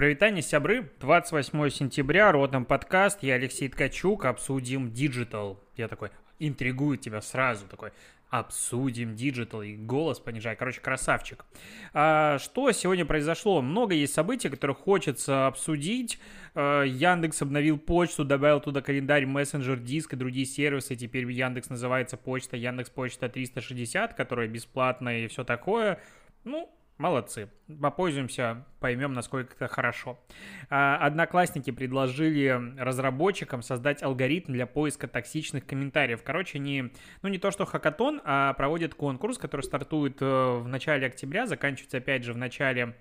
Прывітанне, сябры, 28 сентября, родом подкаст, я Алексей Ткачук, обсудим digital. Я такой, интригует тебя сразу, такой, обсудим digital и голос понижай. Короче, красавчик. А, что сегодня произошло? Много есть событий, которые хочется обсудить. А, Яндекс обновил почту, добавил туда календарь, мессенджер, диск и другие сервисы. Теперь Яндекс называется почта Яндекс Почта 360, которая бесплатная и все такое. Ну, Молодцы. Попользуемся, поймем, насколько это хорошо. А, одноклассники предложили разработчикам создать алгоритм для поиска токсичных комментариев. Короче, не, ну не то что хакатон, а проводят конкурс, который стартует э, в начале октября, заканчивается опять же в начале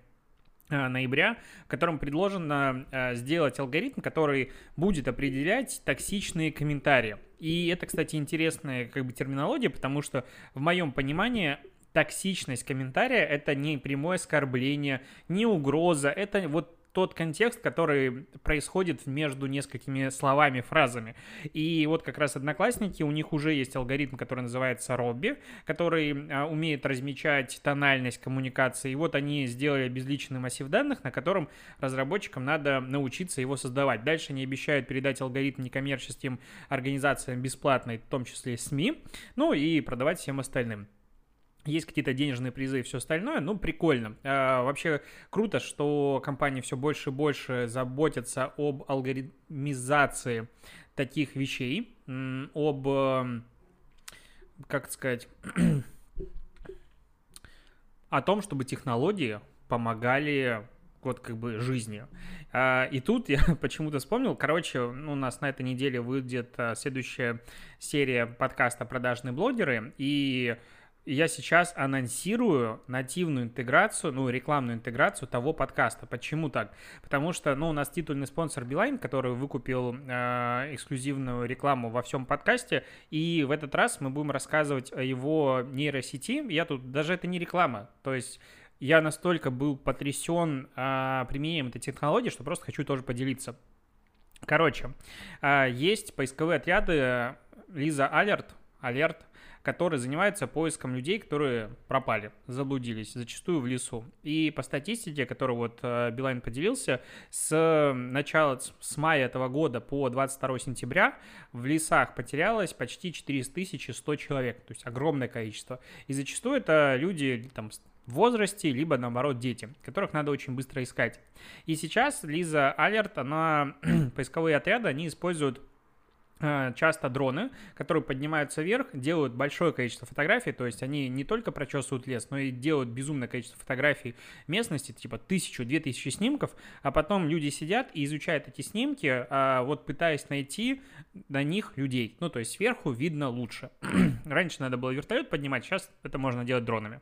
э, ноября, в котором предложено э, сделать алгоритм, который будет определять токсичные комментарии. И это, кстати, интересная как бы терминология, потому что в моем понимании токсичность комментария — это не прямое оскорбление, не угроза, это вот тот контекст, который происходит между несколькими словами, фразами. И вот как раз одноклассники, у них уже есть алгоритм, который называется Робби, который а, умеет размечать тональность коммуникации. И вот они сделали безличный массив данных, на котором разработчикам надо научиться его создавать. Дальше они обещают передать алгоритм некоммерческим организациям бесплатно, в том числе СМИ, ну и продавать всем остальным есть какие-то денежные призы и все остальное, ну, прикольно. А, вообще круто, что компании все больше и больше заботятся об алгоритмизации таких вещей, об, как сказать, о том, чтобы технологии помогали вот как бы жизни. А, и тут я почему-то вспомнил, короче, у нас на этой неделе выйдет а, следующая серия подкаста «Продажные блогеры», и я сейчас анонсирую нативную интеграцию, ну, рекламную интеграцию того подкаста. Почему так? Потому что, ну, у нас титульный спонсор Билайн, который выкупил э, эксклюзивную рекламу во всем подкасте, и в этот раз мы будем рассказывать о его нейросети. Я тут, даже это не реклама, то есть я настолько был потрясен э, применением этой технологии, что просто хочу тоже поделиться. Короче, э, есть поисковые отряды Лиза Алерт, Алерт, который занимается поиском людей, которые пропали, заблудились, зачастую в лесу. И по статистике, которую вот э, Билайн поделился, с начала, с мая этого года по 22 сентября в лесах потерялось почти 4100 человек, то есть огромное количество. И зачастую это люди там, в возрасте, либо наоборот дети, которых надо очень быстро искать. И сейчас Лиза Алерт, она поисковые отряды, они используют часто дроны, которые поднимаются вверх, делают большое количество фотографий, то есть они не только прочесывают лес, но и делают безумное количество фотографий местности, типа тысячу-две тысячи снимков, а потом люди сидят и изучают эти снимки, а вот пытаясь найти на них людей. Ну, то есть сверху видно лучше. Раньше надо было вертолет поднимать, сейчас это можно делать дронами.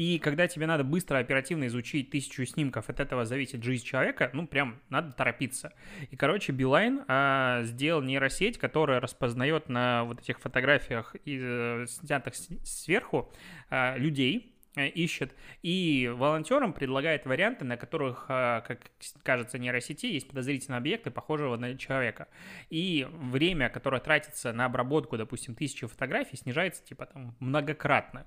И когда тебе надо быстро, оперативно изучить тысячу снимков, от этого зависит жизнь человека, ну, прям надо торопиться. И, короче, Билайн а, сделал нейросеть, которая распознает на вот этих фотографиях, э, снятых сверху, а, людей, ищет, и волонтерам предлагает варианты, на которых, э, как кажется, нейросети есть подозрительные объекты, похожего на человека. И время, которое тратится на обработку, допустим, тысячи фотографий, снижается типа там многократно.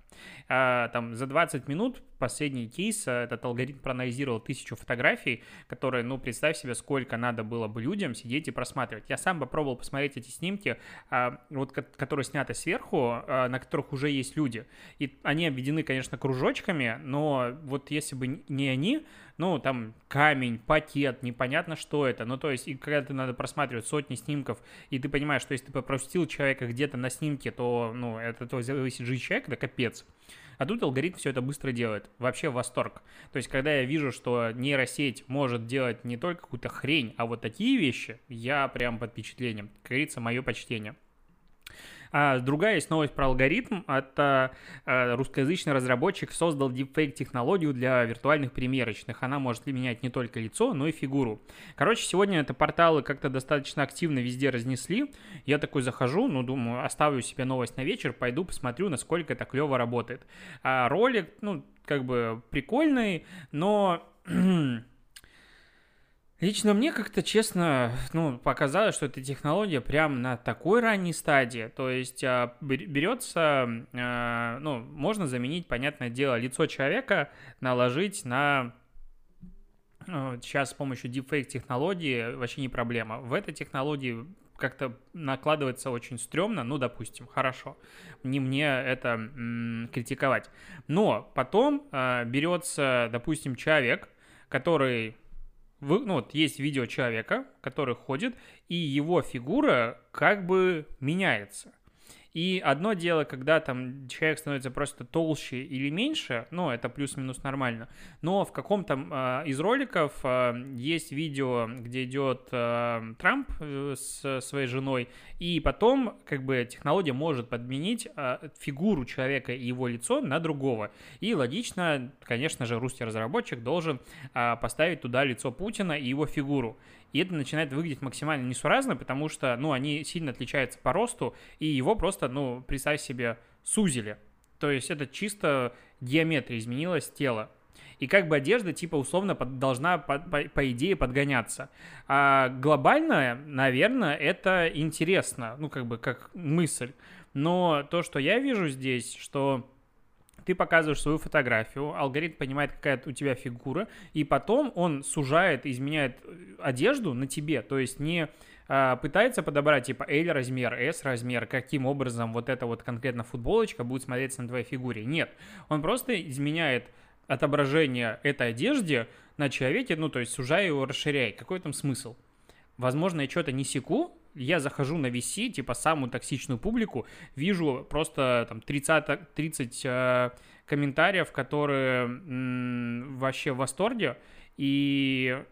А, там за 20 минут последний кейс, э, этот алгоритм проанализировал тысячу фотографий, которые, ну, представь себе, сколько надо было бы людям сидеть и просматривать. Я сам попробовал посмотреть эти снимки, а, вот, которые сняты сверху, а, на которых уже есть люди. И они обведены, конечно, кружками, кружочками, но вот если бы не они, ну, там камень, пакет, непонятно, что это. Ну, то есть, и когда ты надо просматривать сотни снимков, и ты понимаешь, что если ты попростил человека где-то на снимке, то, ну, это то зависит жизнь человека, да капец. А тут алгоритм все это быстро делает. Вообще восторг. То есть, когда я вижу, что нейросеть может делать не только какую-то хрень, а вот такие вещи, я прям под впечатлением. Как говорится, мое почтение. А другая есть новость про алгоритм. Это э, русскоязычный разработчик создал deepfake-технологию для виртуальных примерочных. Она может менять не только лицо, но и фигуру. Короче, сегодня это порталы как-то достаточно активно везде разнесли. Я такой захожу, ну, думаю, оставлю себе новость на вечер, пойду посмотрю, насколько это клево работает. А ролик, ну, как бы прикольный, но Лично мне как-то честно, ну, показалось, что эта технология прям на такой ранней стадии. То есть а, берется, а, ну, можно заменить, понятное дело, лицо человека, наложить на сейчас с помощью deepfake технологии вообще не проблема. В этой технологии как-то накладывается очень стрёмно, ну, допустим, хорошо, не мне это м, критиковать. Но потом э, берется, допустим, человек, который, вы, ну, вот есть видео человека, который ходит, и его фигура как бы меняется. И одно дело, когда там человек становится просто толще или меньше, ну, это плюс-минус нормально. Но в каком-то э, из роликов э, есть видео, где идет э, Трамп с своей женой, и потом, как бы, технология может подменить э, фигуру человека и его лицо на другого. И логично, конечно же, русский разработчик должен э, поставить туда лицо Путина и его фигуру и это начинает выглядеть максимально несуразно, потому что, ну, они сильно отличаются по росту, и его просто, ну, представь себе, сузили. То есть это чисто геометрия изменилась тело. И как бы одежда, типа, условно под, должна, по, по, по идее, подгоняться. А глобально, наверное, это интересно, ну, как бы, как мысль. Но то, что я вижу здесь, что ты показываешь свою фотографию, алгоритм понимает, какая у тебя фигура, и потом он сужает, изменяет э, одежду на тебе, то есть не а, пытается подобрать типа L размер, S размер, каким образом вот эта вот конкретно футболочка будет смотреться на твоей фигуре. Нет, он просто изменяет отображение этой одежды на человеке, ну то есть сужая его, расширяя. Какой там смысл? Возможно, я что-то не секу, я захожу на VC, типа самую токсичную публику, вижу просто там 30, 30 э, комментариев, которые м, вообще в восторге, и,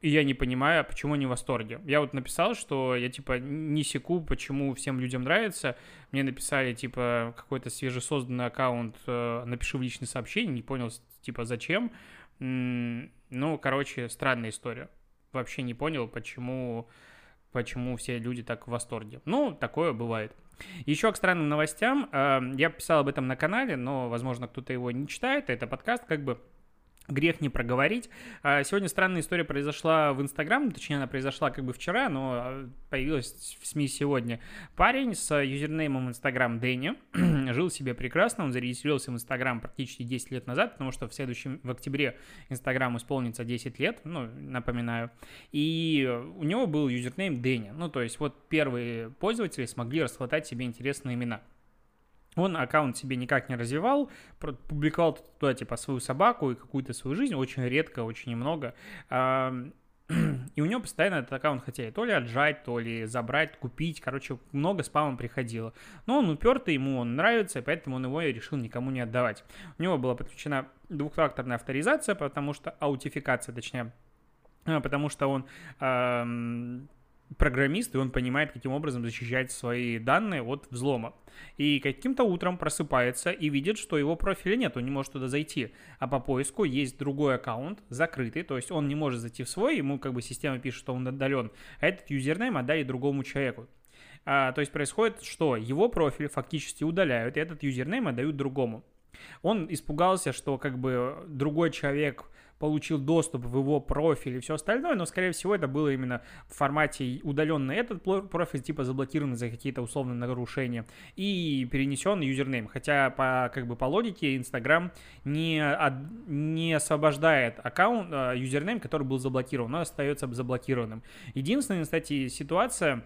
и я не понимаю, почему они в восторге. Я вот написал, что я типа не секу, почему всем людям нравится. Мне написали типа какой-то свежесозданный аккаунт, э, напиши в личное сообщение, не понял типа зачем. М, ну, короче, странная история. Вообще не понял, почему почему все люди так в восторге. Ну, такое бывает. Еще к странным новостям. Э, я писал об этом на канале, но, возможно, кто-то его не читает. Это подкаст как бы Грех не проговорить. А, сегодня странная история произошла в Инстаграм, точнее, она произошла как бы вчера, но а, появилась в СМИ сегодня. Парень с юзернеймом Инстаграм Дэнни жил себе прекрасно, он зарегистрировался в Инстаграм практически 10 лет назад, потому что в следующем, в октябре Инстаграм исполнится 10 лет, ну, напоминаю. И у него был юзернейм Дэнни, ну, то есть вот первые пользователи смогли расхватать себе интересные имена. Он аккаунт себе никак не развивал, публиковал туда типа свою собаку и какую-то свою жизнь, очень редко, очень немного. И у него постоянно этот аккаунт хотели то ли отжать, то ли забрать, купить. Короче, много спама приходило. Но он упертый, ему он нравится, поэтому он его и решил никому не отдавать. У него была подключена двухфакторная авторизация, потому что аутификация, точнее, а, потому что он программист, и он понимает, каким образом защищать свои данные от взлома. И каким-то утром просыпается и видит, что его профиля нет, он не может туда зайти. А по поиску есть другой аккаунт, закрытый, то есть он не может зайти в свой, ему как бы система пишет, что он отдален, а этот юзернейм отдали другому человеку. А, то есть происходит, что его профиль фактически удаляют, и этот юзернейм отдают другому. Он испугался, что как бы другой человек получил доступ в его профиль и все остальное, но, скорее всего, это было именно в формате удаленно этот профиль, типа заблокирован за какие-то условные нарушения, и перенесен юзернейм. Хотя по, как бы по логике Инстаграм не, не освобождает аккаунт, а, юзернейм, который был заблокирован, но остается заблокированным. Единственная, кстати, ситуация,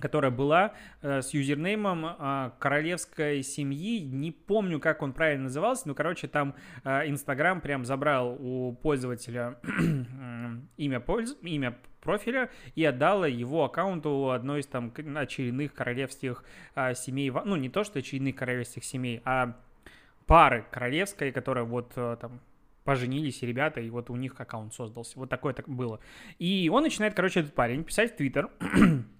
которая была э, с юзернеймом э, королевской семьи. Не помню, как он правильно назывался, но, короче, там э, Инстаграм прям забрал у пользователя имя, польз... имя профиля и отдала его аккаунту одной из там очередных королевских э, семей. Ну, не то, что очередных королевских семей, а пары королевской, которая вот э, там поженились ребята, и вот у них аккаунт создался. Вот такое так было. И он начинает, короче, этот парень писать в Твиттер,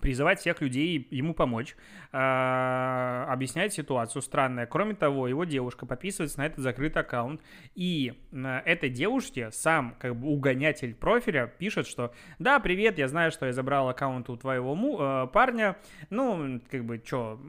призывать всех людей ему помочь, э, объяснять ситуацию странная. Кроме того, его девушка подписывается на этот закрытый аккаунт, и этой девушке сам как бы угонятель профиля пишет, что да, привет, я знаю, что я забрал аккаунт у твоего му, э, парня, ну, как бы, что,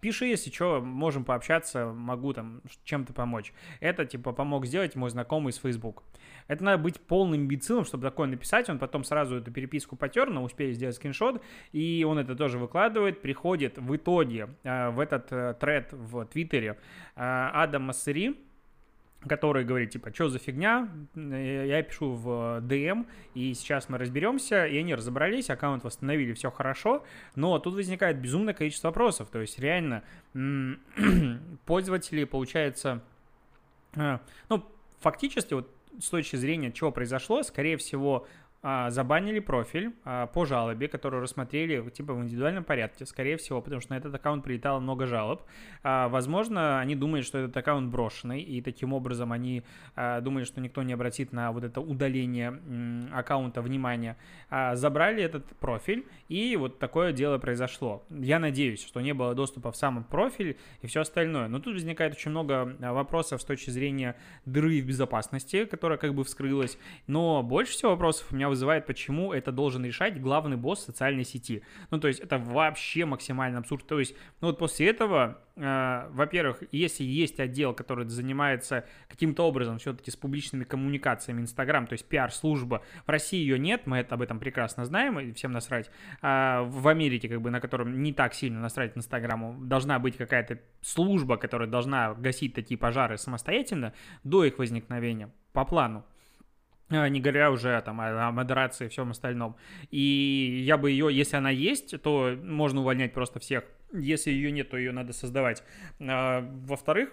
пиши, если что, можем пообщаться, могу там чем-то помочь. Это, типа, помог сделать мой знакомый из Facebook. Это надо быть полным имбецилом, чтобы такое написать. Он потом сразу эту переписку потер, но успели сделать скриншот, и он это тоже выкладывает. Приходит в итоге э, в этот э, тред в Твиттере э, Адам Массери, который говорит, типа, что за фигня, я пишу в DM, и сейчас мы разберемся, и они разобрались, аккаунт восстановили, все хорошо, но тут возникает безумное количество вопросов, то есть реально пользователи, получается, э, ну, фактически, вот с точки зрения, чего произошло, скорее всего, а, забанили профиль а, по жалобе, которую рассмотрели типа в индивидуальном порядке, скорее всего, потому что на этот аккаунт прилетало много жалоб. А, возможно, они думали, что этот аккаунт брошенный, и таким образом они думали, что никто не обратит на вот это удаление аккаунта внимания. Забрали этот профиль, и вот такое дело произошло. Я надеюсь, что не было доступа в сам профиль и все остальное. Но тут возникает очень много вопросов с точки зрения дыры в безопасности, которая как бы вскрылась. Но больше всего вопросов у меня вызывает, почему это должен решать главный босс социальной сети. Ну, то есть это вообще максимально абсурд. То есть, ну вот после этого, э, во-первых, если есть отдел, который занимается каким-то образом все-таки с публичными коммуникациями Инстаграм, то есть пиар-служба, в России ее нет, мы это об этом прекрасно знаем, и всем насрать. А в Америке, как бы, на котором не так сильно насрать Инстаграму, должна быть какая-то служба, которая должна гасить такие пожары самостоятельно до их возникновения по плану. А, не говоря уже там, о, модерации и всем остальном. И я бы ее, если она есть, то можно увольнять просто всех. Если ее нет, то ее надо создавать. А, во-вторых,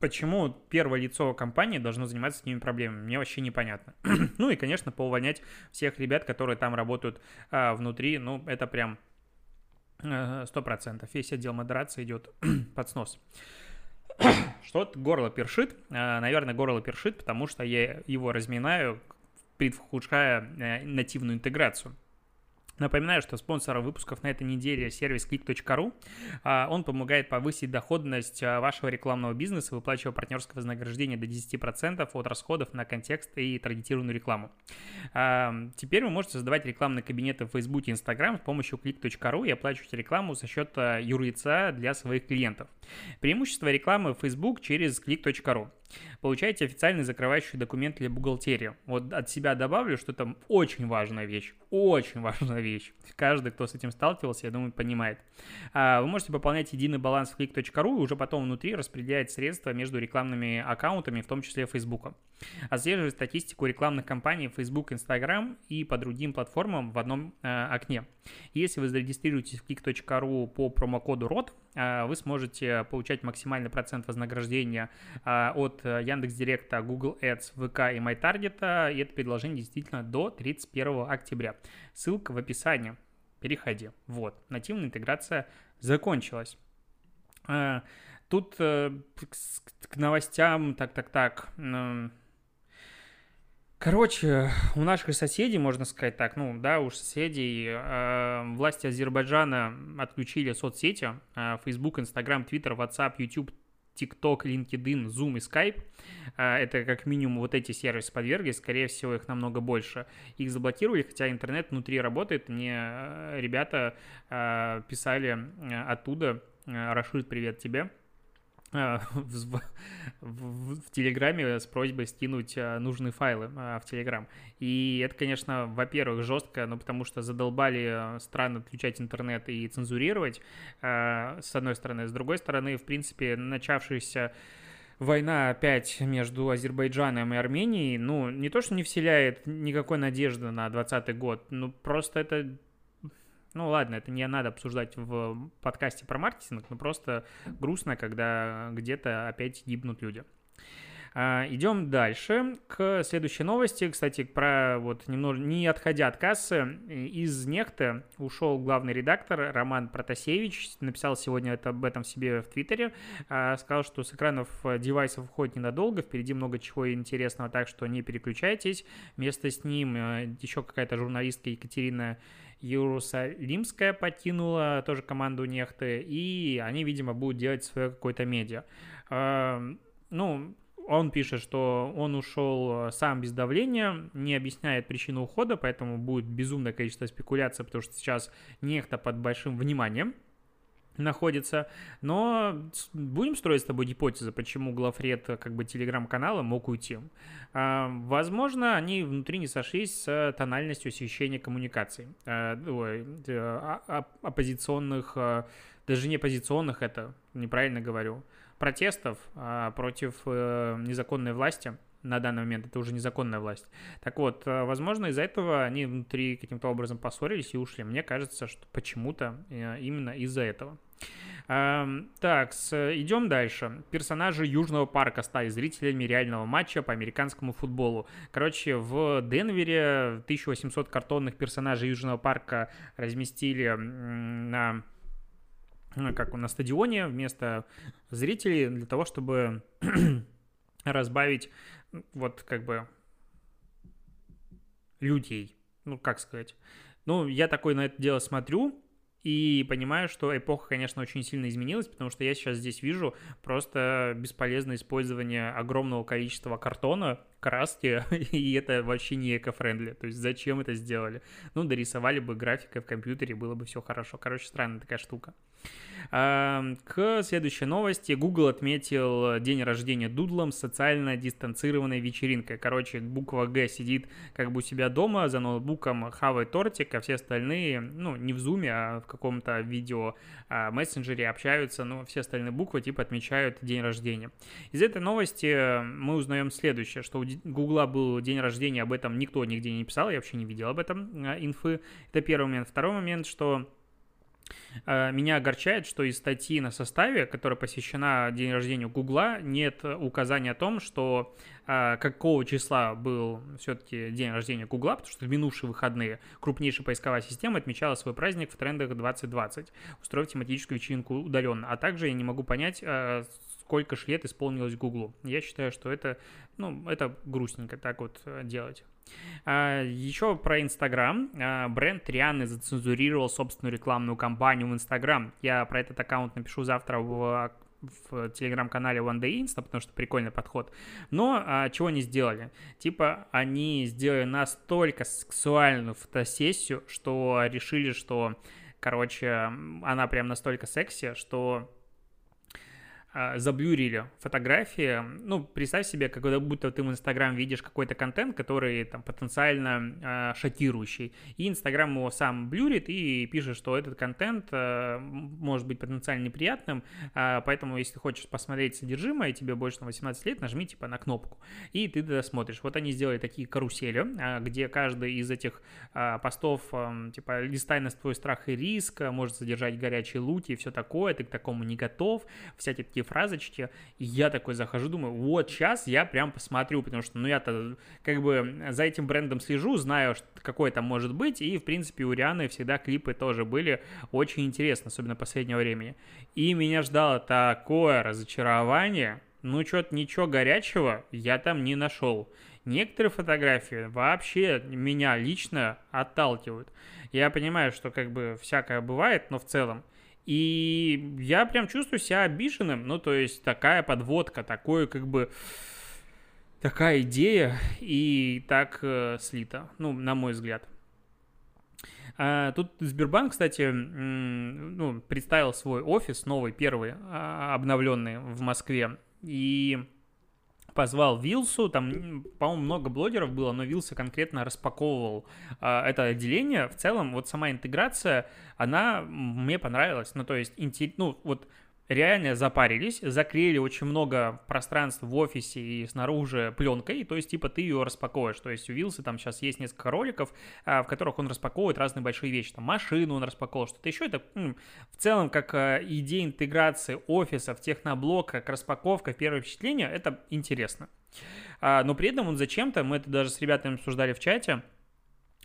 почему первое лицо компании должно заниматься такими проблемами, мне вообще непонятно. ну и, конечно, поувольнять всех ребят, которые там работают а, внутри, ну, это прям э, сто процентов. Весь отдел модерации идет под снос. Что-то горло першит. А, наверное, горло першит, потому что я его разминаю, предвкушая э, нативную интеграцию. Напоминаю, что спонсором выпусков на этой неделе сервис click.ru. А, он помогает повысить доходность а, вашего рекламного бизнеса, выплачивая партнерское вознаграждение до 10% от расходов на контекст и таргетированную рекламу. А, теперь вы можете создавать рекламные кабинеты в Facebook и Instagram с помощью click.ru и оплачивать рекламу за счет юрлица для своих клиентов. Преимущество рекламы в Facebook через click.ru. Получаете официальный закрывающий документ для бухгалтерии. Вот от себя добавлю, что это очень важная вещь. Очень важная вещь. Каждый, кто с этим сталкивался, я думаю, понимает. А, вы можете пополнять единый баланс в click.ru и уже потом внутри распределять средства между рекламными аккаунтами, в том числе Facebook. Отслеживать статистику рекламных кампаний Facebook, Instagram и по другим платформам в одном э, окне. Если вы зарегистрируетесь в click.ru по промокоду ROT, э, вы сможете получать максимальный процент вознаграждения э, от Яндекс.Директа, Google Ads, ВК и MyTarget. И это предложение действительно до 31 октября. Ссылка в описании. Переходи. Вот, нативная интеграция закончилась. Тут к новостям, так-так-так, Короче, у наших соседей, можно сказать так, ну да, уж соседей, э, власти Азербайджана отключили соцсети, э, Facebook, Instagram, Twitter, WhatsApp, YouTube, TikTok, LinkedIn, Zoom и Skype. Э, это как минимум вот эти сервисы подверглись, скорее всего их намного больше. Их заблокировали, хотя интернет внутри работает. Мне э, ребята э, писали э, оттуда, э, Рашид, привет тебе а, в, в, в Телеграме с просьбой скинуть а, нужные файлы а, в Телеграм. И это, конечно, во-первых, жестко, ну, потому что задолбали странно отключать интернет и цензурировать, с одной стороны. С другой стороны, в принципе, начавшаяся война опять между Азербайджаном и Арменией, ну, не то, что не вселяет никакой надежды на 2020 год, ну, просто это ну ладно, это не надо обсуждать в подкасте про маркетинг, но просто грустно, когда где-то опять гибнут люди. А, идем дальше к следующей новости. Кстати, про вот немного не отходя от кассы, из Нехта ушел главный редактор Роман Протасевич. Написал сегодня это, об этом себе в Твиттере. А, сказал, что с экранов девайсов уходит ненадолго. Впереди много чего интересного, так что не переключайтесь. Вместо с ним э, еще какая-то журналистка Екатерина Иерусалимская покинула тоже команду Нехты, и они, видимо, будут делать свое какое-то медиа. Ну, он пишет, что он ушел сам без давления, не объясняет причину ухода, поэтому будет безумное количество спекуляций, потому что сейчас нехта под большим вниманием находится. Но будем строить с тобой гипотезы, почему главред как бы телеграм-канала мог уйти. А, возможно, они внутри не сошлись с тональностью освещения коммуникаций. А, ой, а, оппозиционных, даже не оппозиционных, это неправильно говорю. протестов а, против э, незаконной власти на данный момент, это уже незаконная власть. Так вот, э, возможно, из-за этого они внутри каким-то образом поссорились и ушли. Мне кажется, что почему-то э, именно из-за этого. Так, идем дальше. Персонажи Южного парка стали зрителями реального матча по американскому футболу. Короче, в Денвере 1800 картонных персонажей Южного парка разместили на ну, как на стадионе вместо зрителей для того, чтобы разбавить вот как бы людей. Ну, как сказать. Ну, я такой на это дело смотрю, и понимаю, что эпоха, конечно, очень сильно изменилась, потому что я сейчас здесь вижу просто бесполезное использование огромного количества картона, краски, и это вообще не эко-френдли. То есть зачем это сделали? Ну, дорисовали бы графикой в компьютере, было бы все хорошо. Короче, странная такая штука. К следующей новости. Google отметил день рождения Дудлом социально дистанцированной вечеринкой. Короче, буква Г сидит как бы у себя дома за ноутбуком, хавает тортик, а все остальные, ну, не в зуме, а в каком-то видео а, мессенджере общаются, но все остальные буквы типа отмечают день рождения. Из этой новости мы узнаем следующее, что у Гугла был день рождения, об этом никто нигде не писал, я вообще не видел об этом а, инфы. Это первый момент. Второй момент, что Э, меня огорчает, что из статьи на составе, которая посвящена день рождения Гугла, нет указания о том, что э, какого числа был все-таки день рождения Гугла, потому что в минувшие выходные крупнейшая поисковая система отмечала свой праздник в трендах 2020, устроив тематическую вечеринку удаленно. А также я не могу понять, сколько ж лет исполнилось Гуглу. Я считаю, что это, ну, это грустненько так вот делать. А, еще про Инстаграм. А, бренд Рианы зацензурировал собственную рекламную кампанию в Инстаграм. Я про этот аккаунт напишу завтра в в телеграм-канале One Day Insta, потому что прикольный подход. Но а, чего они сделали? Типа они сделали настолько сексуальную фотосессию, что решили, что, короче, она прям настолько секси, что заблюрили фотографии. Ну, представь себе, как будто ты в Инстаграм видишь какой-то контент, который там потенциально э, шокирующий. И Инстаграм его сам блюрит и пишет, что этот контент э, может быть потенциально неприятным, э, поэтому если хочешь посмотреть содержимое, тебе больше на 18 лет, нажми типа на кнопку, и ты тогда смотришь. Вот они сделали такие карусели, э, где каждый из этих э, постов, э, типа, листай на твой страх и риск, может содержать горячие луки и все такое, ты к такому не готов, всякие такие фразочки, и я такой захожу, думаю, вот сейчас я прям посмотрю, потому что, ну, я-то как бы за этим брендом слежу, знаю, какой там может быть, и, в принципе, у Рианы всегда клипы тоже были очень интересны, особенно последнего времени. И меня ждало такое разочарование, ну, что-то ничего горячего я там не нашел. Некоторые фотографии вообще меня лично отталкивают. Я понимаю, что как бы всякое бывает, но в целом и я прям чувствую себя обиженным. Ну, то есть такая подводка, такое как бы такая идея и так э, слита, ну, на мой взгляд. А, тут Сбербанк, кстати, ну, представил свой офис, новый, первый, а, обновленный в Москве. И позвал Вилсу, там, по-моему, много блогеров было, но Вилса конкретно распаковывал а, это отделение. В целом, вот сама интеграция, она мне понравилась. Ну, то есть, ну, вот реально запарились, заклеили очень много пространств в офисе и снаружи пленкой, то есть, типа, ты ее распаковываешь. То есть, у Вилса там сейчас есть несколько роликов, а, в которых он распаковывает разные большие вещи. Там машину он распаковал, что-то еще. Это в целом, как а, идея интеграции офиса в техноблок, как распаковка, первое впечатление, это интересно. А, но при этом он зачем-то, мы это даже с ребятами обсуждали в чате,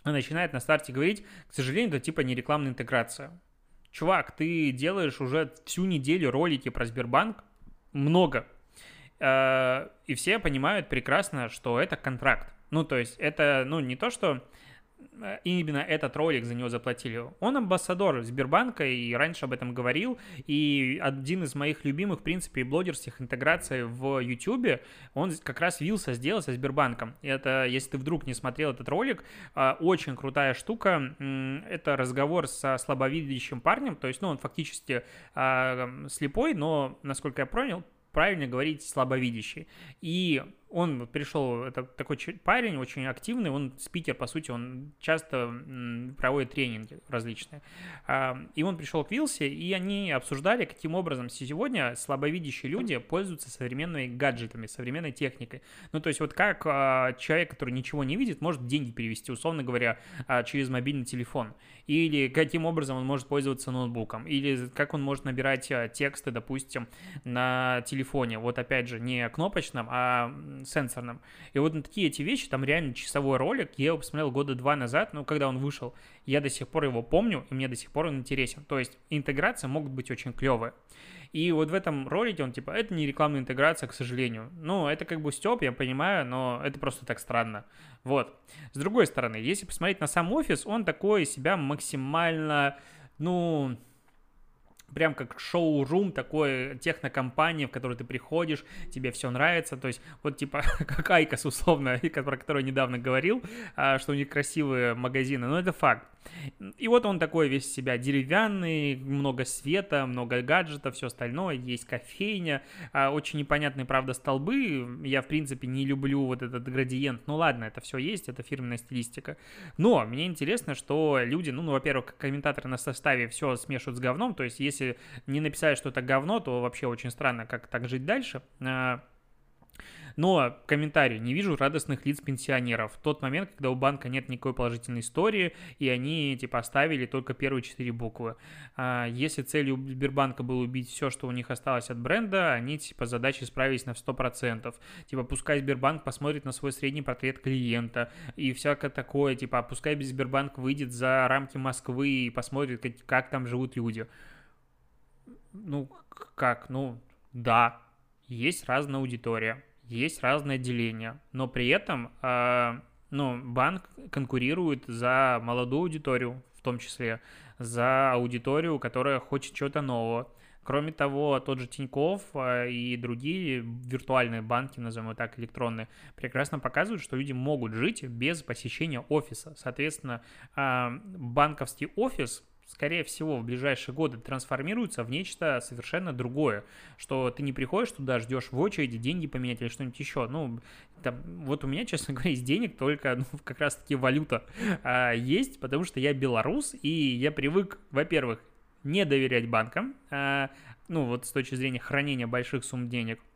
начинает на старте говорить, к сожалению, это типа не рекламная интеграция чувак, ты делаешь уже всю неделю ролики про Сбербанк, много, э, и все понимают прекрасно, что это контракт. Ну, то есть это, ну, не то, что именно этот ролик за него заплатили. Он амбассадор Сбербанка и раньше об этом говорил. И один из моих любимых, в принципе, блогерских интеграций в YouTube, он как раз вился сделать со Сбербанком. И это, если ты вдруг не смотрел этот ролик, э, очень крутая штука. Это разговор со слабовидящим парнем, то есть, ну, он фактически э, слепой, но, насколько я понял, правильно говорить слабовидящий. И он пришел, это такой парень очень активный, он спикер, по сути, он часто проводит тренинги различные. А, и он пришел к Вилсе, и они обсуждали, каким образом сегодня слабовидящие люди пользуются современными гаджетами, современной техникой. Ну, то есть вот как а, человек, который ничего не видит, может деньги перевести, условно говоря, а, через мобильный телефон. Или каким образом он может пользоваться ноутбуком. Или как он может набирать тексты, допустим, на телефоне. Вот опять же, не кнопочном, а сенсорным. И вот на такие эти вещи, там реально часовой ролик, я его посмотрел года два назад, ну, когда он вышел, я до сих пор его помню, и мне до сих пор он интересен. То есть интеграция могут быть очень клевые. И вот в этом ролике он типа, это не рекламная интеграция, к сожалению. Ну, это как бы степ, я понимаю, но это просто так странно. Вот. С другой стороны, если посмотреть на сам офис, он такой себя максимально, ну, прям как шоу-рум, такой технокомпания, в которую ты приходишь, тебе все нравится, то есть вот типа как IQOS условно, про который недавно говорил, а, что у них красивые магазины, но это факт. И вот он такой весь себя деревянный, много света, много гаджетов, все остальное, есть кофейня, а, очень непонятные, правда, столбы, я, в принципе, не люблю вот этот градиент, ну ладно, это все есть, это фирменная стилистика, но мне интересно, что люди, ну, ну во-первых, комментаторы на составе все смешивают с говном, то есть если не написали, что это говно, то вообще очень странно, как так жить дальше, а, но комментарий. Не вижу радостных лиц пенсионеров. Тот момент, когда у банка нет никакой положительной истории, и они, типа, оставили только первые четыре буквы. А если целью Сбербанка было убить все, что у них осталось от бренда, они, типа, задачи справились на 100%. Типа, пускай Сбербанк посмотрит на свой средний портрет клиента и всякое такое. Типа, пускай Сбербанк выйдет за рамки Москвы и посмотрит, как, как там живут люди. Ну, как? Ну, да, есть разная аудитория есть разные отделения, но при этом э, ну, банк конкурирует за молодую аудиторию, в том числе за аудиторию, которая хочет чего-то нового. Кроме того, тот же Тиньков э, и другие виртуальные банки, назовем его так, электронные, прекрасно показывают, что люди могут жить без посещения офиса. Соответственно, э, банковский офис скорее всего, в ближайшие годы трансформируется в нечто совершенно другое, что ты не приходишь туда, ждешь в очереди деньги поменять или что-нибудь еще. Ну, там, вот у меня, честно говоря, из денег только ну, как раз-таки валюта. А, есть, потому что я белорус, и я привык, во-первых, не доверять банкам, а, ну, вот с точки зрения хранения больших сумм денег –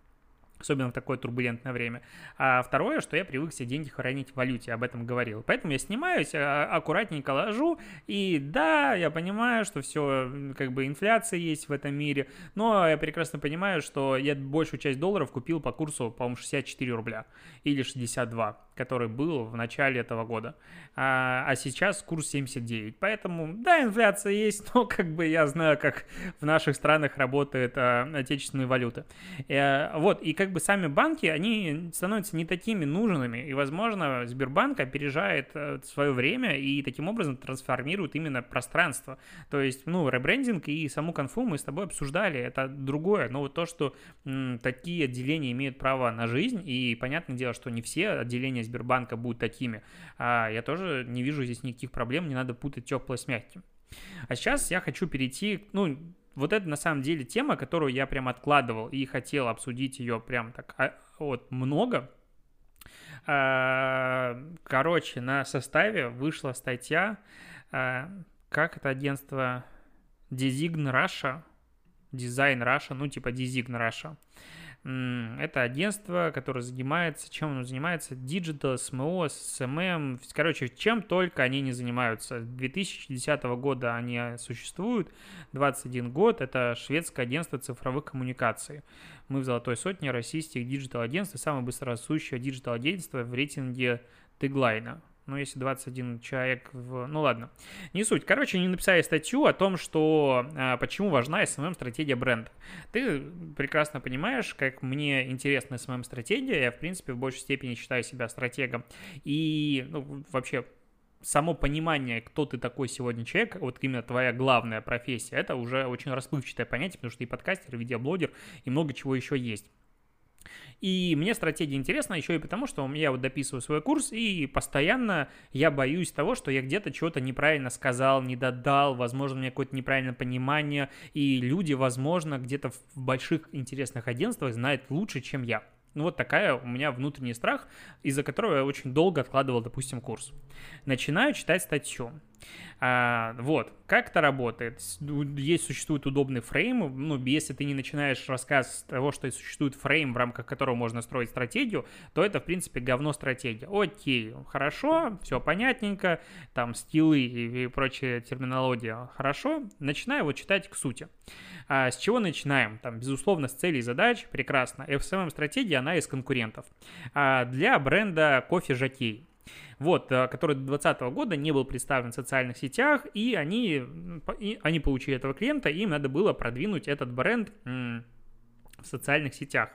особенно в такое турбулентное время. А второе, что я привык все деньги хранить в валюте, об этом говорил. Поэтому я снимаюсь, а, аккуратненько ложу, и да, я понимаю, что все, как бы инфляция есть в этом мире, но я прекрасно понимаю, что я большую часть долларов купил по курсу, по-моему, 64 рубля или 62 который был в начале этого года. А, а сейчас курс 79. Поэтому, да, инфляция есть, но как бы я знаю, как в наших странах работает а, отечественные валюты. А, вот, и как бы сами банки, они становятся не такими нужными. И, возможно, Сбербанк опережает а, свое время и таким образом трансформирует именно пространство. То есть, ну, ребрендинг и саму конфу мы с тобой обсуждали, это другое. Но вот то, что м, такие отделения имеют право на жизнь, и понятное дело, что не все отделения Сбербанка будут такими. А я тоже не вижу здесь никаких проблем, не надо путать теплое с мягким. А сейчас я хочу перейти, ну, вот это на самом деле тема, которую я прям откладывал и хотел обсудить ее прям так а, вот много. А, короче, на составе вышла статья, а, как это агентство Design Russia, Design Russia, ну типа Design Russia, это агентство, которое занимается, чем оно занимается? Digital, SMO, SMM, короче, чем только они не занимаются. С 2010 года они существуют, 21 год, это шведское агентство цифровых коммуникаций. Мы в золотой сотне российских digital-агентств, самое быстрорастущее digital-агентство в рейтинге Tagline а ну, если 21 человек в... Ну, ладно, не суть. Короче, они написали статью о том, что а, почему важна SMM-стратегия бренда. Ты прекрасно понимаешь, как мне интересна SMM-стратегия. Я, в принципе, в большей степени считаю себя стратегом. И ну, вообще само понимание, кто ты такой сегодня человек, вот именно твоя главная профессия, это уже очень расплывчатое понятие, потому что и подкастер, и видеоблогер, и много чего еще есть. И мне стратегия интересна еще и потому, что я вот дописываю свой курс, и постоянно я боюсь того, что я где-то чего-то неправильно сказал, не додал, возможно, у меня какое-то неправильное понимание, и люди, возможно, где-то в больших интересных агентствах знают лучше, чем я. Ну, вот такая у меня внутренний страх, из-за которого я очень долго откладывал, допустим, курс. Начинаю читать статью. А, вот, как это работает? Есть, существует удобный фрейм, ну, если ты не начинаешь рассказ того, что существует фрейм, в рамках которого можно строить стратегию, то это, в принципе, говно стратегия. Окей, хорошо, все понятненько, там, стилы и, и прочая терминология, хорошо, начинаю вот читать к сути. А с чего начинаем? Там, безусловно, с целей и задач, прекрасно. FSMM-стратегия, она из конкурентов. А для бренда кофе Жакей вот, э, который до 2020 года не был представлен в социальных сетях, и они, и они получили этого клиента, и им надо было продвинуть этот бренд в социальных сетях.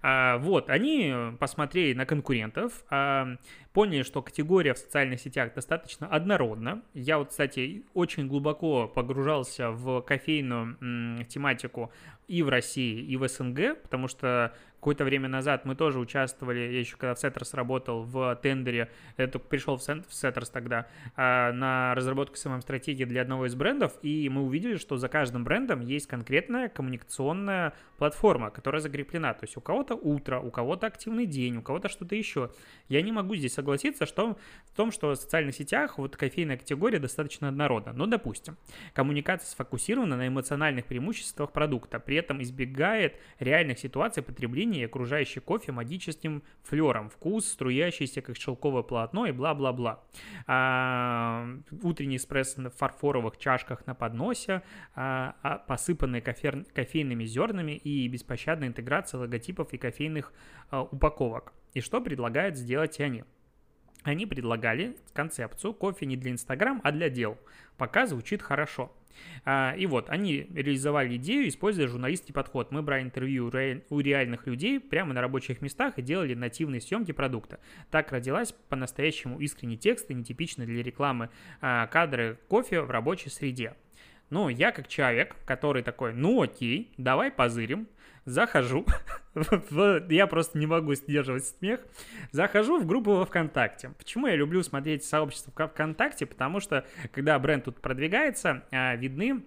А, вот, они посмотрели на конкурентов, а, поняли, что категория в социальных сетях достаточно однородна. Я вот, кстати, очень глубоко погружался в кофейную тематику и в России, и в СНГ, потому что Какое-то время назад мы тоже участвовали, я еще когда в Setters работал, в тендере, я только пришел в Setters тогда, а, на разработку SMM-стратегии для одного из брендов, и мы увидели, что за каждым брендом есть конкретная коммуникационная платформа, которая закреплена. То есть у кого-то утро, у кого-то активный день, у кого-то что-то еще. Я не могу здесь согласиться что, в том, что в социальных сетях вот кофейная категория достаточно однородна. Но, допустим, коммуникация сфокусирована на эмоциональных преимуществах продукта, при этом избегает реальных ситуаций потребления растения и окружающий кофе магическим флером, вкус, струящийся как шелковое полотно и бла-бла-бла. А, утренний эспрессо в фарфоровых чашках на подносе, а, а, посыпанные кофе, кофейными зернами и беспощадная интеграция логотипов и кофейных а, упаковок. И что предлагают сделать они? Они предлагали концепцию кофе не для Инстаграм, а для дел. Пока звучит хорошо. А, и вот, они реализовали идею, используя журналистский подход. Мы брали интервью у реальных людей прямо на рабочих местах и делали нативные съемки продукта. Так родилась по-настоящему искренний текст и нетипичный для рекламы а, кадры кофе в рабочей среде. Ну, я как человек, который такой, ну окей, давай позырим, захожу, я просто не могу сдерживать смех, захожу в группу во ВКонтакте. Почему я люблю смотреть сообщество ВКонтакте? Потому что, когда бренд тут продвигается, а, видны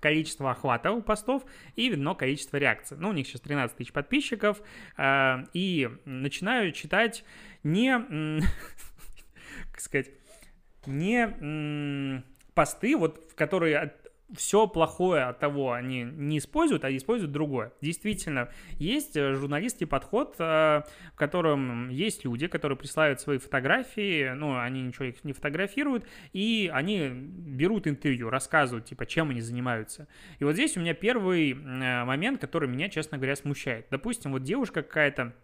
количество охвата у постов и видно количество реакций. Ну, у них сейчас 13 тысяч подписчиков, а, и начинаю читать не, как сказать, не посты, вот, в которые все плохое от того они не используют, а используют другое. Действительно, есть э, журналистский подход, э, в котором есть люди, которые присылают свои фотографии, ну, они ничего их не фотографируют, и они берут интервью, рассказывают, типа, чем они занимаются. И вот здесь у меня первый э, момент, который меня, честно говоря, смущает. Допустим, вот девушка какая-то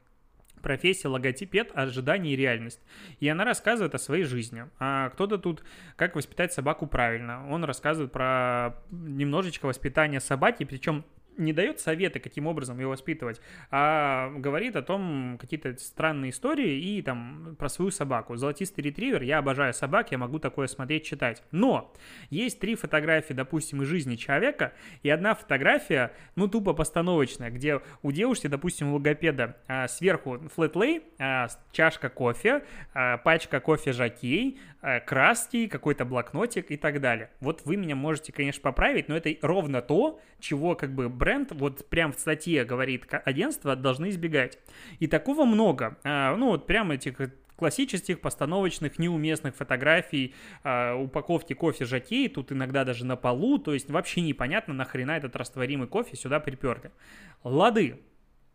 профессия логотипед, ожидание и реальность. И она рассказывает о своей жизни. А кто-то тут, как воспитать собаку правильно. Он рассказывает про немножечко воспитания собаки, причем не дает советы, каким образом его воспитывать, а говорит о том какие-то странные истории и там про свою собаку. Золотистый ретривер, я обожаю собак, я могу такое смотреть, читать. Но есть три фотографии, допустим, из жизни человека, и одна фотография, ну, тупо постановочная, где у девушки, допустим, логопеда а, сверху флетлей, а, чашка кофе, а, пачка кофе жакей, краски, какой-то блокнотик и так далее. Вот вы меня можете, конечно, поправить, но это ровно то, чего как бы бренд, вот прям в статье говорит агентство, должны избегать. И такого много. А, ну, вот прям этих классических, постановочных, неуместных фотографий, э, упаковки кофе жакей, тут иногда даже на полу, то есть вообще непонятно, нахрена этот растворимый кофе сюда приперли. Лады,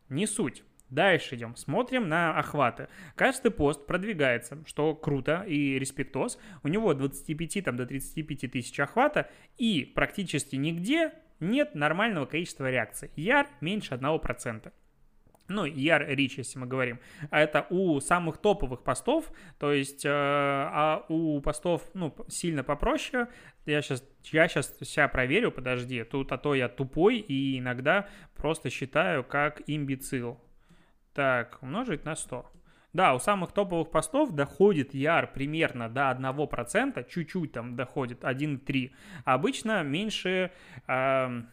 не суть. Дальше идем, смотрим на охваты. Каждый пост продвигается, что круто и респектос. У него от 25 там, до 35 тысяч охвата и практически нигде нет нормального количества реакций. Яр меньше 1%. Ну, яр рич, если мы говорим. А это у самых топовых постов, то есть, э, а у постов, ну, сильно попроще. Я сейчас, я сейчас себя проверю, подожди, тут, а то я тупой и иногда просто считаю как имбецил. Так, умножить на 100. Да, у самых топовых постов доходит яр примерно до 1%, чуть-чуть там доходит 1,3. А обычно меньше... Э,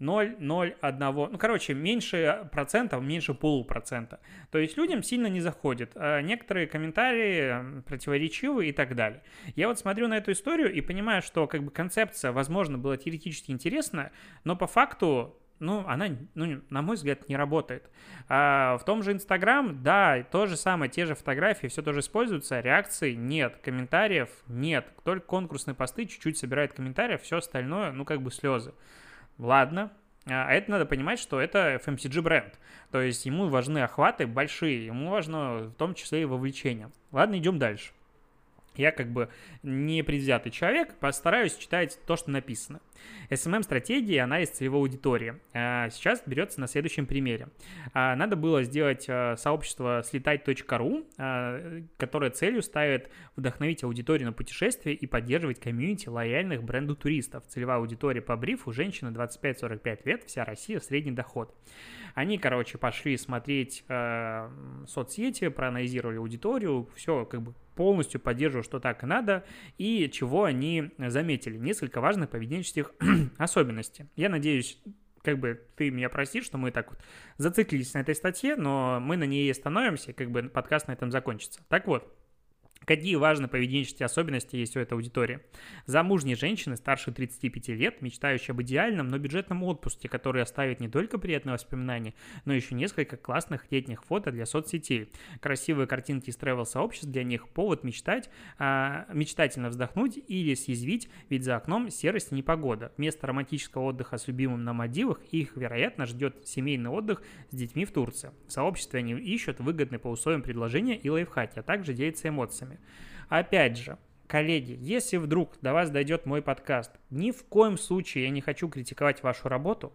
0,01, ну, короче, меньше процентов, меньше полупроцента. То есть людям сильно не заходит. А некоторые комментарии противоречивы и так далее. Я вот смотрю на эту историю и понимаю, что как бы концепция, возможно, была теоретически интересная, но по факту ну, она, ну, на мой взгляд, не работает. А в том же Инстаграм, да, то же самое, те же фотографии, все тоже используется, реакций нет, комментариев нет, только конкурсные посты чуть-чуть собирают комментариев, все остальное, ну, как бы слезы. Ладно, а это надо понимать, что это FMCG бренд. То есть ему важны охваты большие, ему важно в том числе и вовлечение. Ладно, идем дальше я как бы не предвзятый человек, постараюсь читать то, что написано. SMM-стратегия и анализ целевой аудитории. А, сейчас берется на следующем примере. А, надо было сделать а, сообщество слетать.ру, которое целью ставит вдохновить аудиторию на путешествие и поддерживать комьюнити лояльных бренду туристов. Целевая аудитория по брифу женщина 25-45 лет, вся Россия, средний доход. Они, короче, пошли смотреть соцсети, проанализировали аудиторию, все как бы полностью поддерживаю, что так и надо, и чего они заметили. Несколько важных поведенческих особенностей. Я надеюсь, как бы ты меня простишь, что мы так вот зациклились на этой статье, но мы на ней остановимся, и как бы подкаст на этом закончится. Так вот, Какие важные поведенческие особенности есть у этой аудитории? Замужние женщины старше 35 лет, мечтающие об идеальном, но бюджетном отпуске, который оставит не только приятные воспоминания, но еще несколько классных летних фото для соцсетей. Красивые картинки из тревел-сообществ для них повод мечтать, а, мечтательно вздохнуть или съязвить, ведь за окном серость и непогода. Вместо романтического отдыха с любимым на Мальдивах их, вероятно, ждет семейный отдых с детьми в Турции. В сообществе они ищут выгодные по условиям предложения и лайфхаки, а также делятся эмоциями вами. Опять же, коллеги, если вдруг до вас дойдет мой подкаст, ни в коем случае я не хочу критиковать вашу работу,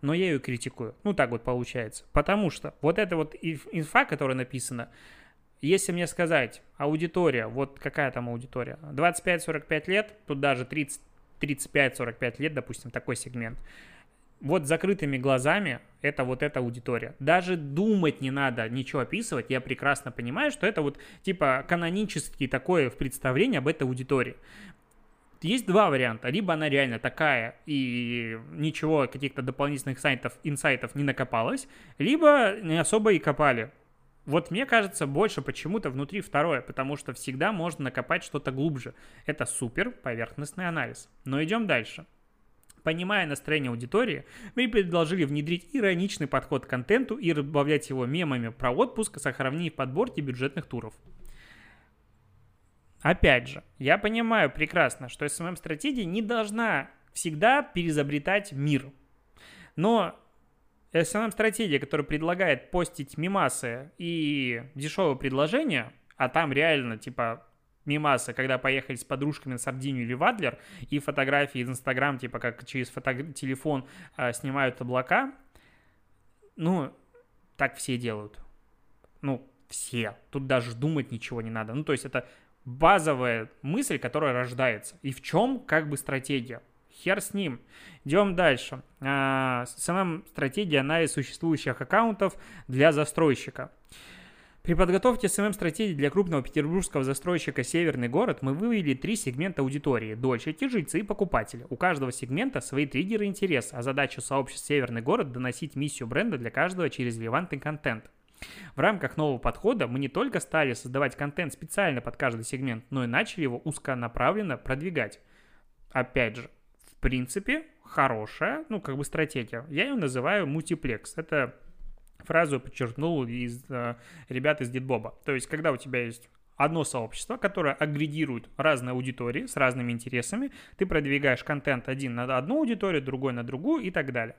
но я ее критикую. Ну, так вот получается. Потому что вот эта вот инфа, которая написана, если мне сказать, аудитория, вот какая там аудитория, 25-45 лет, тут даже 30 35-45 лет, допустим, такой сегмент вот закрытыми глазами это вот эта аудитория. Даже думать не надо ничего описывать, я прекрасно понимаю, что это вот типа канонический такое в представлении об этой аудитории. Есть два варианта. Либо она реально такая и ничего, каких-то дополнительных сайтов, инсайтов не накопалось, либо не особо и копали. Вот мне кажется, больше почему-то внутри второе, потому что всегда можно накопать что-то глубже. Это супер поверхностный анализ. Но идем дальше. Понимая настроение аудитории, мы предложили внедрить ироничный подход к контенту и разбавлять его мемами про отпуск, сохранив подборки бюджетных туров. Опять же, я понимаю прекрасно, что SMM-стратегия не должна всегда перезабретать мир. Но SMM-стратегия, которая предлагает постить мимасы и дешевые предложения, а там реально, типа, мимасы, когда поехали с подружками на Сардинию или в и фотографии из Инстаграм, типа как через фото- телефон э, снимают облака, ну, так все делают. Ну, все. Тут даже думать ничего не надо. Ну, то есть это базовая мысль, которая рождается. И в чем как бы стратегия? Хер с ним. Идем дальше. А, самая стратегия анализ существующих аккаунтов для застройщика. При подготовке СММ-стратегии для крупного петербургского застройщика «Северный город» мы вывели три сегмента аудитории – дольщики, жильцы и покупатели. У каждого сегмента свои триггеры интереса, а задача сообщества «Северный город» – доносить миссию бренда для каждого через релевантный контент. В рамках нового подхода мы не только стали создавать контент специально под каждый сегмент, но и начали его узконаправленно продвигать. Опять же, в принципе, хорошая, ну, как бы стратегия. Я ее называю мультиплекс. Это фразу подчеркнул из э, ребят из Дедбоба. То есть, когда у тебя есть одно сообщество, которое агрегирует разные аудитории с разными интересами, ты продвигаешь контент один на одну аудиторию, другой на другую и так далее.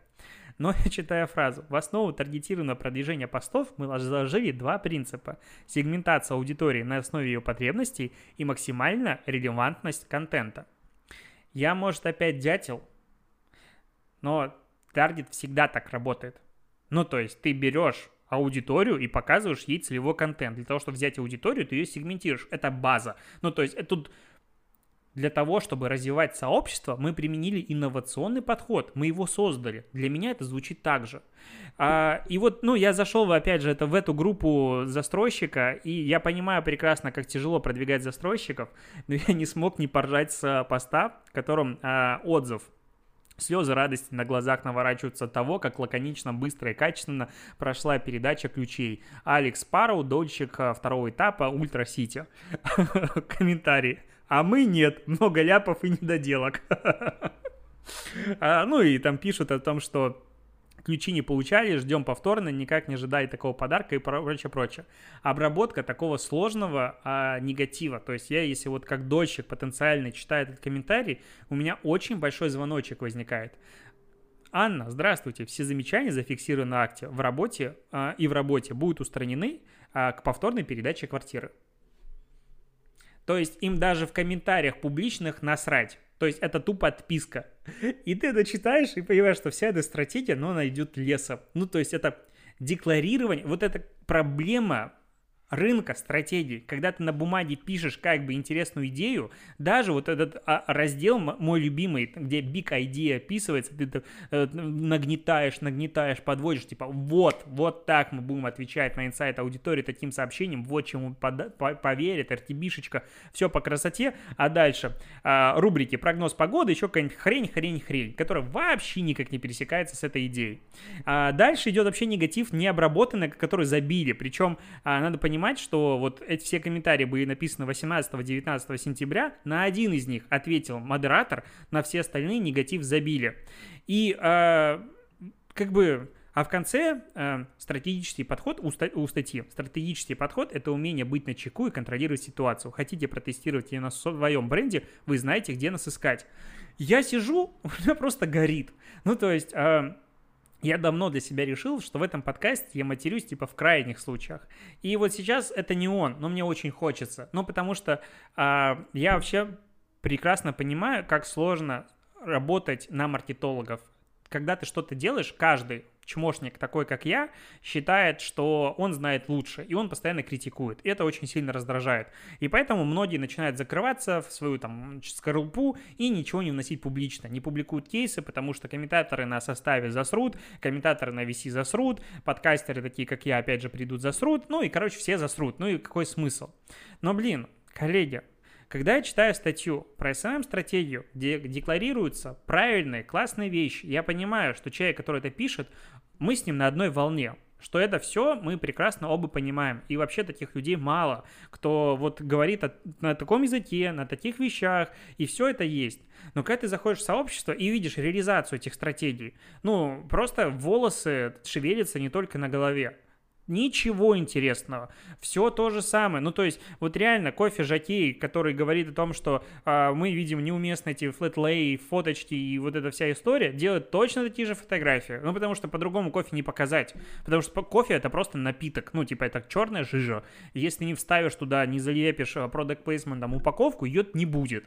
Но читая фразу, в основу таргетированного продвижения постов мы заложили два принципа. Сегментация аудитории на основе ее потребностей и максимальная релевантность контента. Я, может, опять дятел, но таргет всегда так работает. Ну, то есть ты берешь аудиторию и показываешь ей целевой контент. Для того, чтобы взять аудиторию, ты ее сегментируешь. Это база. Ну, то есть это тут для того, чтобы развивать сообщество, мы применили инновационный подход, мы его создали. Для меня это звучит так же. А, и вот, ну, я зашел, опять же, это в эту группу застройщика, и я понимаю прекрасно, как тяжело продвигать застройщиков, но я не смог не поржать с поста, в котором а, отзыв Слезы радости на глазах наворачиваются от того, как лаконично, быстро и качественно прошла передача ключей. Алекс Пароу, дольщик а, второго этапа Ультра Сити. Комментарий. А мы нет, много ляпов и недоделок. а, ну и там пишут о том, что ключи не получали, ждем повторно, никак не ожидая такого подарка и прочее, прочее. Обработка такого сложного а, негатива, то есть я, если вот как дольщик потенциально читаю этот комментарий, у меня очень большой звоночек возникает. Анна, здравствуйте. Все замечания зафиксированы на акте в работе а, и в работе будут устранены а, к повторной передаче квартиры. То есть им даже в комментариях публичных насрать. То есть это тупо отписка. И ты это читаешь и понимаешь, что вся эта стратегия, но она идет лесом. Ну, то есть это декларирование, вот эта проблема рынка стратегий, когда ты на бумаге пишешь как бы интересную идею, даже вот этот а, раздел мой любимый, где big idea описывается, ты э, нагнетаешь, нагнетаешь, подводишь, типа вот, вот так мы будем отвечать на инсайт аудитории таким сообщением, вот чему поверит, RTB-шечка, все по красоте, а дальше э, рубрики прогноз погоды, еще какая-нибудь хрень, хрень, хрень, которая вообще никак не пересекается с этой идеей. А дальше идет вообще негатив необработанный, который забили, причем а, надо понимать, понимать, что вот эти все комментарии были написаны 18-19 сентября, на один из них ответил модератор, на все остальные негатив забили. И э, как бы... А в конце э, стратегический подход у, ста- у статьи. Стратегический подход – это умение быть на чеку и контролировать ситуацию. Хотите протестировать ее на своем бренде, вы знаете, где нас искать. Я сижу, у меня просто горит. Ну, то есть... Э, я давно для себя решил, что в этом подкасте я матерюсь типа в крайних случаях. И вот сейчас это не он, но мне очень хочется. Ну, потому что а, я вообще прекрасно понимаю, как сложно работать на маркетологов. Когда ты что-то делаешь, каждый чмошник, такой как я, считает, что он знает лучше, и он постоянно критикует. И это очень сильно раздражает. И поэтому многие начинают закрываться в свою там скорлупу и ничего не вносить публично. Не публикуют кейсы, потому что комментаторы на составе засрут, комментаторы на VC засрут, подкастеры такие, как я, опять же, придут засрут, ну и, короче, все засрут. Ну и какой смысл? Но, блин, коллеги, когда я читаю статью про SMM-стратегию, где декларируются правильные, классные вещи, я понимаю, что человек, который это пишет, мы с ним на одной волне что это все мы прекрасно оба понимаем. И вообще таких людей мало, кто вот говорит на таком языке, на таких вещах, и все это есть. Но когда ты заходишь в сообщество и видишь реализацию этих стратегий, ну, просто волосы шевелятся не только на голове. Ничего интересного. Все то же самое. Ну, то есть, вот реально, кофе Жакей, который говорит о том, что э, мы видим неуместно эти флетлей, фоточки и вот эта вся история, делает точно такие же фотографии. Ну, потому что по-другому кофе не показать. Потому что кофе это просто напиток. Ну, типа, это черная жижа. Если не вставишь туда, не залепишь продукт плейсментом упаковку, ее не будет.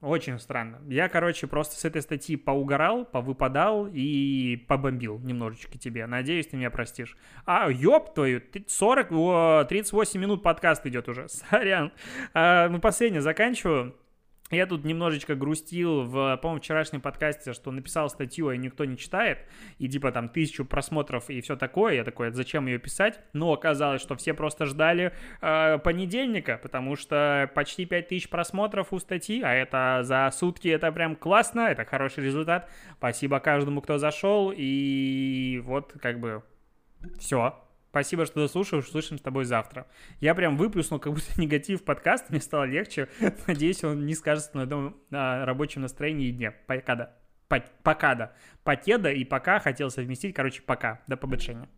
Очень странно. Я, короче, просто с этой статьи поугорал, повыпадал и побомбил немножечко тебе. Надеюсь, ты меня простишь. А, ёб твою, 40, 38 минут подкаст идет уже. Сорян. А, ну, последнее заканчиваю. Я тут немножечко грустил в, по-моему, вчерашнем подкасте, что написал статью, а никто не читает, и типа там тысячу просмотров и все такое. Я такой, зачем ее писать? Но оказалось, что все просто ждали э, понедельника, потому что почти 5000 просмотров у статьи, а это за сутки, это прям классно, это хороший результат. Спасибо каждому, кто зашел, и вот как бы все. Спасибо, что дослушал. Услышим с тобой завтра. Я прям выплюснул как будто негатив подкаст. Мне стало легче. Надеюсь, он не скажется на моем на рабочем настроении и дне. Пока да. Пока да. Покеда и пока хотел совместить. Короче, пока. До побольшения.